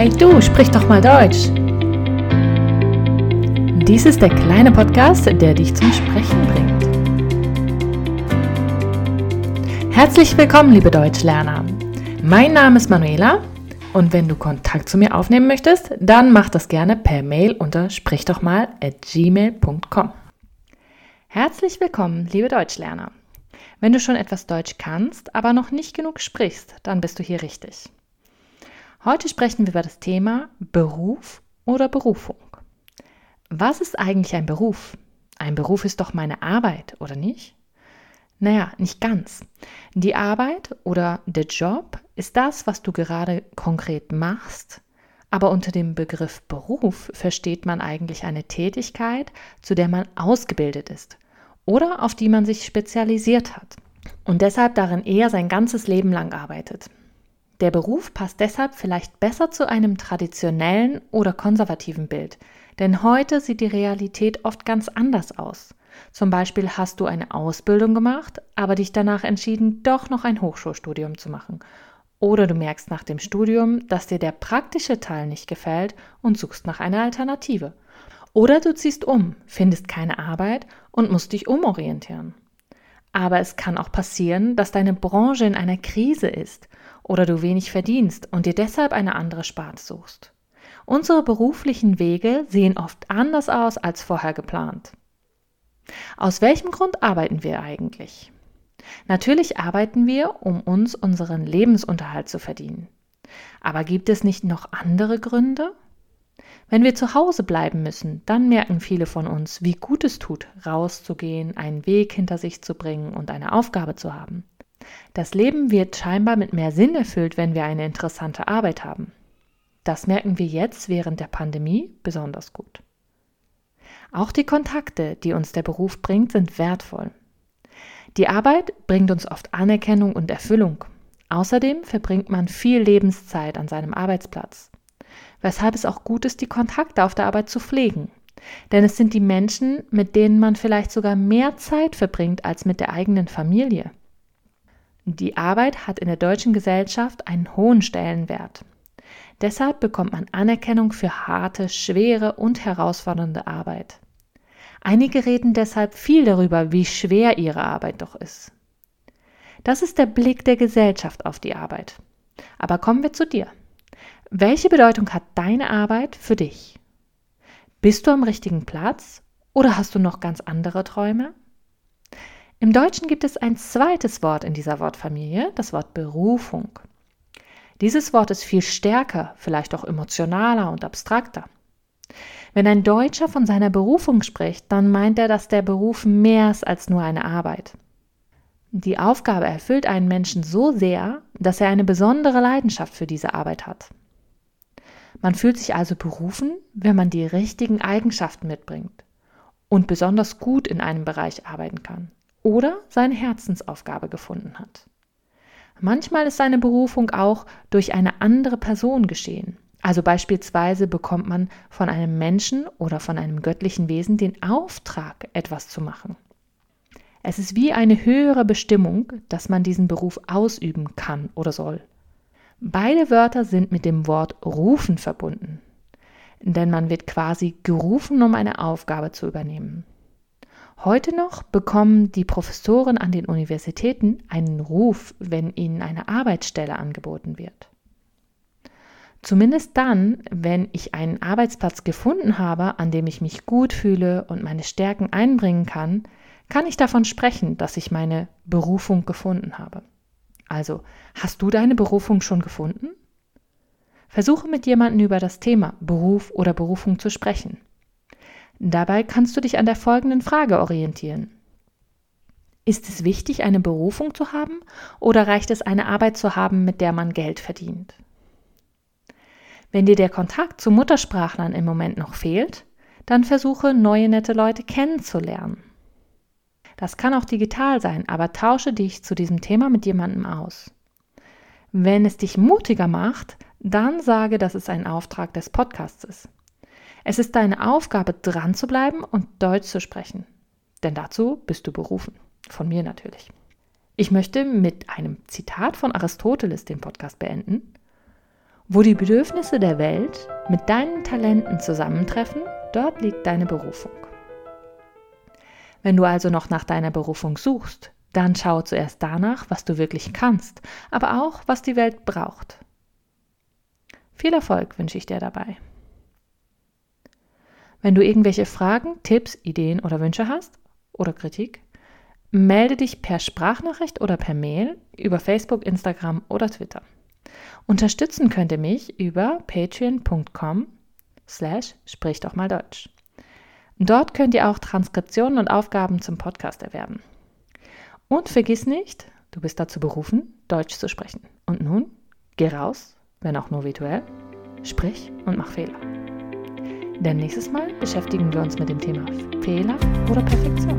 Hey du, sprich doch mal Deutsch. Dies ist der kleine Podcast, der dich zum Sprechen bringt. Herzlich willkommen, liebe Deutschlerner. Mein Name ist Manuela und wenn du Kontakt zu mir aufnehmen möchtest, dann mach das gerne per Mail unter sprichdochmal@gmail.com. Herzlich willkommen, liebe Deutschlerner. Wenn du schon etwas Deutsch kannst, aber noch nicht genug sprichst, dann bist du hier richtig. Heute sprechen wir über das Thema Beruf oder Berufung. Was ist eigentlich ein Beruf? Ein Beruf ist doch meine Arbeit, oder nicht? Naja, nicht ganz. Die Arbeit oder der Job ist das, was du gerade konkret machst, aber unter dem Begriff Beruf versteht man eigentlich eine Tätigkeit, zu der man ausgebildet ist oder auf die man sich spezialisiert hat und deshalb darin eher sein ganzes Leben lang arbeitet. Der Beruf passt deshalb vielleicht besser zu einem traditionellen oder konservativen Bild, denn heute sieht die Realität oft ganz anders aus. Zum Beispiel hast du eine Ausbildung gemacht, aber dich danach entschieden, doch noch ein Hochschulstudium zu machen. Oder du merkst nach dem Studium, dass dir der praktische Teil nicht gefällt und suchst nach einer Alternative. Oder du ziehst um, findest keine Arbeit und musst dich umorientieren. Aber es kann auch passieren, dass deine Branche in einer Krise ist oder du wenig verdienst und dir deshalb eine andere Sparte suchst. Unsere beruflichen Wege sehen oft anders aus als vorher geplant. Aus welchem Grund arbeiten wir eigentlich? Natürlich arbeiten wir, um uns unseren Lebensunterhalt zu verdienen. Aber gibt es nicht noch andere Gründe? Wenn wir zu Hause bleiben müssen, dann merken viele von uns, wie gut es tut, rauszugehen, einen Weg hinter sich zu bringen und eine Aufgabe zu haben. Das Leben wird scheinbar mit mehr Sinn erfüllt, wenn wir eine interessante Arbeit haben. Das merken wir jetzt während der Pandemie besonders gut. Auch die Kontakte, die uns der Beruf bringt, sind wertvoll. Die Arbeit bringt uns oft Anerkennung und Erfüllung. Außerdem verbringt man viel Lebenszeit an seinem Arbeitsplatz, weshalb es auch gut ist, die Kontakte auf der Arbeit zu pflegen. Denn es sind die Menschen, mit denen man vielleicht sogar mehr Zeit verbringt als mit der eigenen Familie. Die Arbeit hat in der deutschen Gesellschaft einen hohen Stellenwert. Deshalb bekommt man Anerkennung für harte, schwere und herausfordernde Arbeit. Einige reden deshalb viel darüber, wie schwer ihre Arbeit doch ist. Das ist der Blick der Gesellschaft auf die Arbeit. Aber kommen wir zu dir. Welche Bedeutung hat deine Arbeit für dich? Bist du am richtigen Platz oder hast du noch ganz andere Träume? Im Deutschen gibt es ein zweites Wort in dieser Wortfamilie, das Wort Berufung. Dieses Wort ist viel stärker, vielleicht auch emotionaler und abstrakter. Wenn ein Deutscher von seiner Berufung spricht, dann meint er, dass der Beruf mehr ist als nur eine Arbeit. Die Aufgabe erfüllt einen Menschen so sehr, dass er eine besondere Leidenschaft für diese Arbeit hat. Man fühlt sich also berufen, wenn man die richtigen Eigenschaften mitbringt und besonders gut in einem Bereich arbeiten kann oder seine Herzensaufgabe gefunden hat. Manchmal ist seine Berufung auch durch eine andere Person geschehen. Also beispielsweise bekommt man von einem Menschen oder von einem göttlichen Wesen den Auftrag, etwas zu machen. Es ist wie eine höhere Bestimmung, dass man diesen Beruf ausüben kann oder soll. Beide Wörter sind mit dem Wort rufen verbunden, denn man wird quasi gerufen, um eine Aufgabe zu übernehmen. Heute noch bekommen die Professoren an den Universitäten einen Ruf, wenn ihnen eine Arbeitsstelle angeboten wird. Zumindest dann, wenn ich einen Arbeitsplatz gefunden habe, an dem ich mich gut fühle und meine Stärken einbringen kann, kann ich davon sprechen, dass ich meine Berufung gefunden habe. Also, hast du deine Berufung schon gefunden? Versuche mit jemandem über das Thema Beruf oder Berufung zu sprechen. Dabei kannst du dich an der folgenden Frage orientieren. Ist es wichtig, eine Berufung zu haben oder reicht es, eine Arbeit zu haben, mit der man Geld verdient? Wenn dir der Kontakt zu Muttersprachlern im Moment noch fehlt, dann versuche neue nette Leute kennenzulernen. Das kann auch digital sein, aber tausche dich zu diesem Thema mit jemandem aus. Wenn es dich mutiger macht, dann sage, dass es ein Auftrag des Podcasts ist. Es ist deine Aufgabe, dran zu bleiben und Deutsch zu sprechen. Denn dazu bist du berufen. Von mir natürlich. Ich möchte mit einem Zitat von Aristoteles den Podcast beenden. Wo die Bedürfnisse der Welt mit deinen Talenten zusammentreffen, dort liegt deine Berufung. Wenn du also noch nach deiner Berufung suchst, dann schau zuerst danach, was du wirklich kannst, aber auch, was die Welt braucht. Viel Erfolg wünsche ich dir dabei. Wenn du irgendwelche Fragen, Tipps, Ideen oder Wünsche hast oder Kritik, melde dich per Sprachnachricht oder per Mail über Facebook, Instagram oder Twitter. Unterstützen könnt ihr mich über patreon.com slash sprich doch mal Deutsch. Dort könnt ihr auch Transkriptionen und Aufgaben zum Podcast erwerben. Und vergiss nicht, du bist dazu berufen, Deutsch zu sprechen. Und nun, geh raus, wenn auch nur virtuell, sprich und mach Fehler. Denn nächstes Mal beschäftigen wir uns mit dem Thema Fehler oder Perfektion.